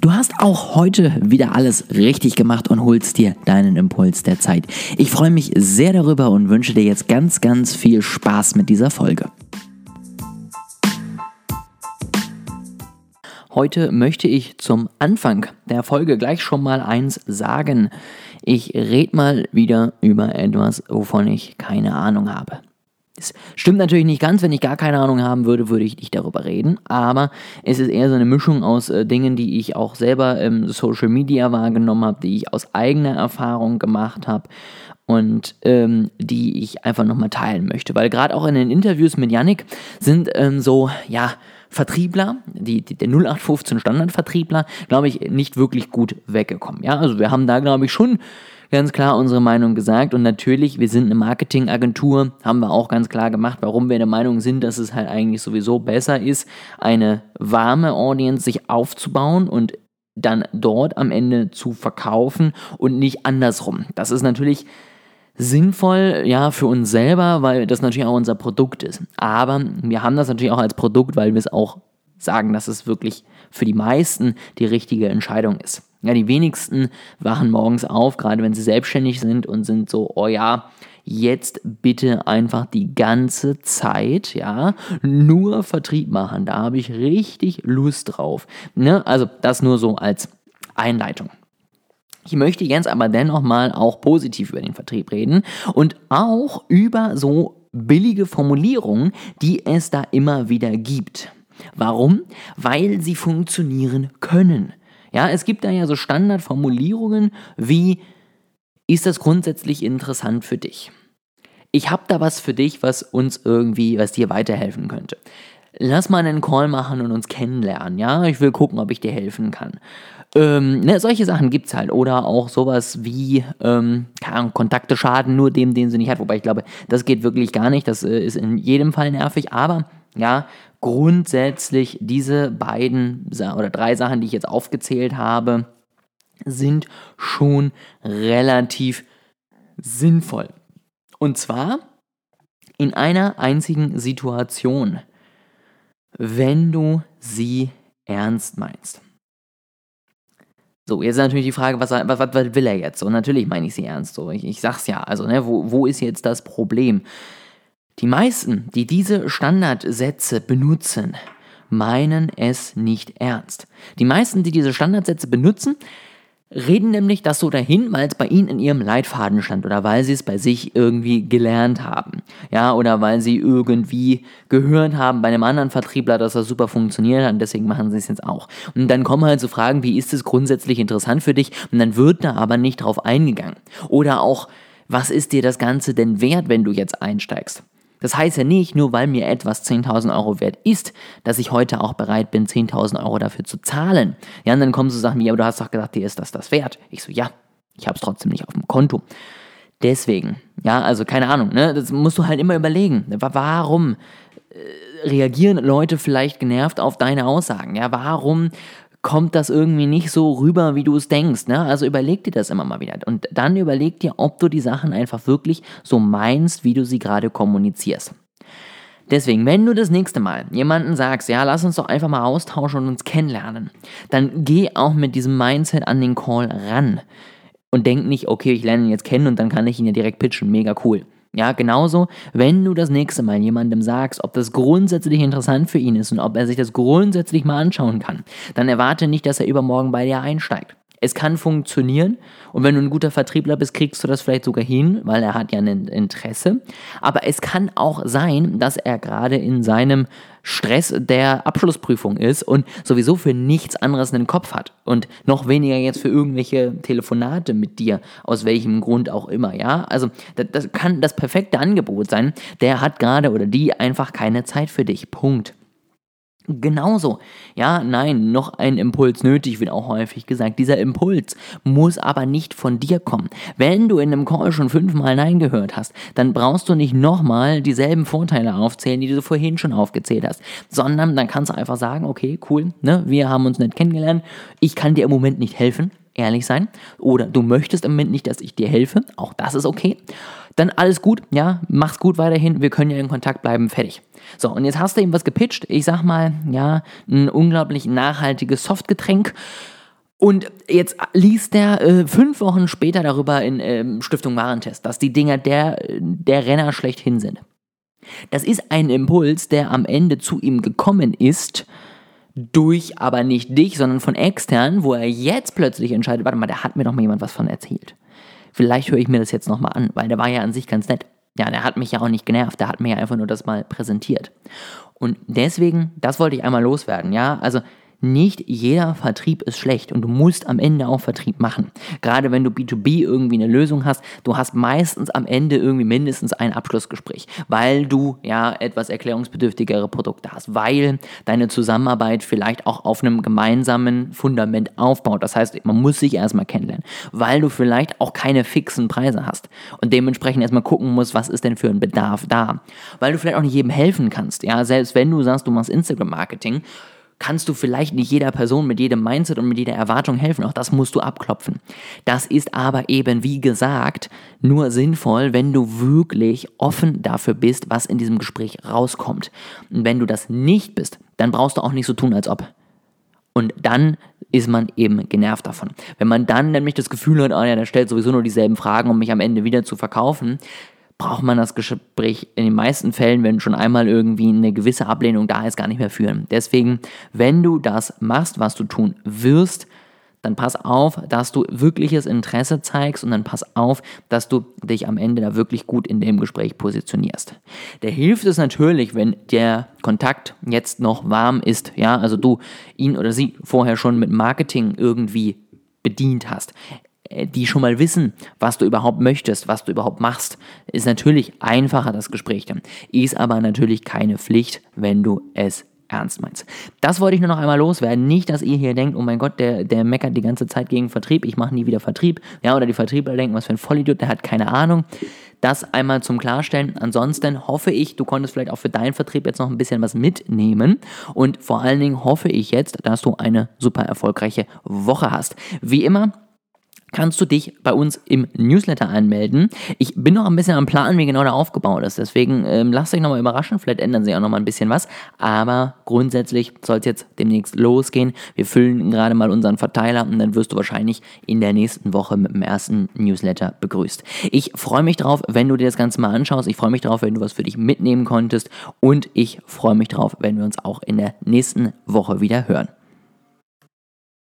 Du hast auch heute wieder alles richtig gemacht und holst dir deinen Impuls der Zeit. Ich freue mich sehr darüber und wünsche dir jetzt ganz, ganz viel Spaß mit dieser Folge. Heute möchte ich zum Anfang der Folge gleich schon mal eins sagen. Ich rede mal wieder über etwas, wovon ich keine Ahnung habe. Es stimmt natürlich nicht ganz, wenn ich gar keine Ahnung haben würde, würde ich nicht darüber reden, aber es ist eher so eine Mischung aus äh, Dingen, die ich auch selber im Social Media wahrgenommen habe, die ich aus eigener Erfahrung gemacht habe und ähm, die ich einfach nochmal teilen möchte, weil gerade auch in den Interviews mit Yannick sind ähm, so, ja, Vertriebler, die, die, der 0815 Standardvertriebler, glaube ich, nicht wirklich gut weggekommen. Ja, also wir haben da, glaube ich, schon ganz klar unsere Meinung gesagt. Und natürlich, wir sind eine Marketingagentur, haben wir auch ganz klar gemacht, warum wir der Meinung sind, dass es halt eigentlich sowieso besser ist, eine warme Audience sich aufzubauen und dann dort am Ende zu verkaufen und nicht andersrum. Das ist natürlich sinnvoll, ja, für uns selber, weil das natürlich auch unser Produkt ist. Aber wir haben das natürlich auch als Produkt, weil wir es auch sagen, dass es wirklich für die meisten die richtige Entscheidung ist. Ja, die wenigsten wachen morgens auf, gerade wenn sie selbstständig sind und sind so, oh ja, jetzt bitte einfach die ganze Zeit, ja, nur Vertrieb machen. Da habe ich richtig Lust drauf. Ne? Also das nur so als Einleitung. Ich möchte jetzt aber dennoch mal auch positiv über den Vertrieb reden und auch über so billige Formulierungen, die es da immer wieder gibt. Warum? Weil sie funktionieren können. Ja, es gibt da ja so Standardformulierungen wie, ist das grundsätzlich interessant für dich? Ich habe da was für dich, was uns irgendwie, was dir weiterhelfen könnte. Lass mal einen Call machen und uns kennenlernen, ja? Ich will gucken, ob ich dir helfen kann. Ähm, ne, solche Sachen gibt es halt. Oder auch sowas wie, ähm, Ahnung, Kontakte schaden nur dem, den sie nicht hat. Wobei ich glaube, das geht wirklich gar nicht. Das äh, ist in jedem Fall nervig. Aber ja, grundsätzlich diese beiden oder drei Sachen, die ich jetzt aufgezählt habe, sind schon relativ sinnvoll. Und zwar in einer einzigen Situation, wenn du sie ernst meinst. So, jetzt ist natürlich die Frage, was, was, was will er jetzt? Und natürlich meine ich sie ernst. So, ich, ich sag's ja. Also, ne, wo, wo ist jetzt das Problem? Die meisten, die diese Standardsätze benutzen, meinen es nicht ernst. Die meisten, die diese Standardsätze benutzen, reden nämlich das so dahin, weil es bei ihnen in ihrem Leitfaden stand oder weil sie es bei sich irgendwie gelernt haben. Ja, oder weil sie irgendwie gehört haben bei einem anderen Vertriebler, dass das super funktioniert hat und deswegen machen sie es jetzt auch. Und dann kommen halt so Fragen, wie ist es grundsätzlich interessant für dich? Und dann wird da aber nicht drauf eingegangen. Oder auch, was ist dir das Ganze denn wert, wenn du jetzt einsteigst? Das heißt ja nicht, nur weil mir etwas 10.000 Euro wert ist, dass ich heute auch bereit bin, 10.000 Euro dafür zu zahlen. Ja, und dann kommen so Sachen wie, aber du hast doch gesagt, dir ist das das wert. Ich so, ja, ich habe es trotzdem nicht auf dem Konto. Deswegen, ja, also keine Ahnung, ne, das musst du halt immer überlegen. Warum äh, reagieren Leute vielleicht genervt auf deine Aussagen? Ja, warum kommt das irgendwie nicht so rüber, wie du es denkst. Ne? Also überleg dir das immer mal wieder. Und dann überleg dir, ob du die Sachen einfach wirklich so meinst, wie du sie gerade kommunizierst. Deswegen, wenn du das nächste Mal jemanden sagst, ja, lass uns doch einfach mal austauschen und uns kennenlernen, dann geh auch mit diesem Mindset an den Call ran. Und denk nicht, okay, ich lerne ihn jetzt kennen und dann kann ich ihn ja direkt pitchen. Mega cool. Ja, genauso, wenn du das nächste Mal jemandem sagst, ob das grundsätzlich interessant für ihn ist und ob er sich das grundsätzlich mal anschauen kann, dann erwarte nicht, dass er übermorgen bei dir einsteigt. Es kann funktionieren und wenn du ein guter Vertriebler bist, kriegst du das vielleicht sogar hin, weil er hat ja ein Interesse. Aber es kann auch sein, dass er gerade in seinem Stress der Abschlussprüfung ist und sowieso für nichts anderes einen Kopf hat und noch weniger jetzt für irgendwelche Telefonate mit dir, aus welchem Grund auch immer, ja? Also das, das kann das perfekte Angebot sein, der hat gerade oder die einfach keine Zeit für dich. Punkt. Genauso. Ja, nein, noch ein Impuls nötig, wird auch häufig gesagt. Dieser Impuls muss aber nicht von dir kommen. Wenn du in einem Call schon fünfmal Nein gehört hast, dann brauchst du nicht nochmal dieselben Vorteile aufzählen, die du vorhin schon aufgezählt hast, sondern dann kannst du einfach sagen, okay, cool, ne, wir haben uns nicht kennengelernt, ich kann dir im Moment nicht helfen, ehrlich sein. Oder du möchtest im Moment nicht, dass ich dir helfe, auch das ist okay. Dann alles gut, ja, mach's gut weiterhin, wir können ja in Kontakt bleiben, fertig. So, und jetzt hast du ihm was gepitcht, ich sag mal, ja, ein unglaublich nachhaltiges Softgetränk. Und jetzt liest der äh, fünf Wochen später darüber in ähm, Stiftung Warentest, dass die Dinger der, der Renner schlechthin sind. Das ist ein Impuls, der am Ende zu ihm gekommen ist, durch aber nicht dich, sondern von extern, wo er jetzt plötzlich entscheidet, warte mal, da hat mir doch mal jemand was von erzählt. Vielleicht höre ich mir das jetzt nochmal an, weil der war ja an sich ganz nett. Ja, der hat mich ja auch nicht genervt, der hat mir ja einfach nur das mal präsentiert. Und deswegen, das wollte ich einmal loswerden, ja. Also nicht jeder Vertrieb ist schlecht und du musst am Ende auch Vertrieb machen. Gerade wenn du B2B irgendwie eine Lösung hast, du hast meistens am Ende irgendwie mindestens ein Abschlussgespräch, weil du ja etwas erklärungsbedürftigere Produkte hast, weil deine Zusammenarbeit vielleicht auch auf einem gemeinsamen Fundament aufbaut. Das heißt, man muss sich erstmal kennenlernen, weil du vielleicht auch keine fixen Preise hast und dementsprechend erstmal gucken musst, was ist denn für ein Bedarf da, weil du vielleicht auch nicht jedem helfen kannst. Ja, selbst wenn du sagst, du machst Instagram Marketing, kannst du vielleicht nicht jeder Person mit jedem Mindset und mit jeder Erwartung helfen. Auch das musst du abklopfen. Das ist aber eben, wie gesagt, nur sinnvoll, wenn du wirklich offen dafür bist, was in diesem Gespräch rauskommt. Und wenn du das nicht bist, dann brauchst du auch nicht so tun, als ob. Und dann ist man eben genervt davon. Wenn man dann nämlich das Gefühl hat, oh ja, der stellt sowieso nur dieselben Fragen, um mich am Ende wieder zu verkaufen, braucht man das Gespräch in den meisten Fällen, wenn schon einmal irgendwie eine gewisse Ablehnung da ist, gar nicht mehr führen. Deswegen, wenn du das machst, was du tun wirst, dann pass auf, dass du wirkliches Interesse zeigst und dann pass auf, dass du dich am Ende da wirklich gut in dem Gespräch positionierst. Der hilft es natürlich, wenn der Kontakt jetzt noch warm ist, ja, also du ihn oder sie vorher schon mit Marketing irgendwie bedient hast. Äh, die schon mal wissen, was du überhaupt möchtest, was du überhaupt machst, ist natürlich einfacher das Gespräch dann. Ist aber natürlich keine Pflicht, wenn du es ernst meinst. Das wollte ich nur noch einmal loswerden. Nicht, dass ihr hier denkt, oh mein Gott, der, der meckert die ganze Zeit gegen Vertrieb, ich mache nie wieder Vertrieb. Ja, oder die Vertriebler denken, was für ein Vollidiot, der hat keine Ahnung. Das einmal zum Klarstellen. Ansonsten hoffe ich, du konntest vielleicht auch für deinen Vertrieb jetzt noch ein bisschen was mitnehmen. Und vor allen Dingen hoffe ich jetzt, dass du eine super erfolgreiche Woche hast. Wie immer, kannst du dich bei uns im Newsletter anmelden. Ich bin noch ein bisschen am Plan, wie genau der aufgebaut ist. Deswegen ähm, lasst euch nochmal überraschen. Vielleicht ändern sie auch nochmal ein bisschen was. Aber grundsätzlich soll es jetzt demnächst losgehen. Wir füllen gerade mal unseren Verteiler und dann wirst du wahrscheinlich in der nächsten Woche mit dem ersten Newsletter begrüßt. Ich freue mich drauf, wenn du dir das Ganze mal anschaust. Ich freue mich drauf, wenn du was für dich mitnehmen konntest. Und ich freue mich drauf, wenn wir uns auch in der nächsten Woche wieder hören.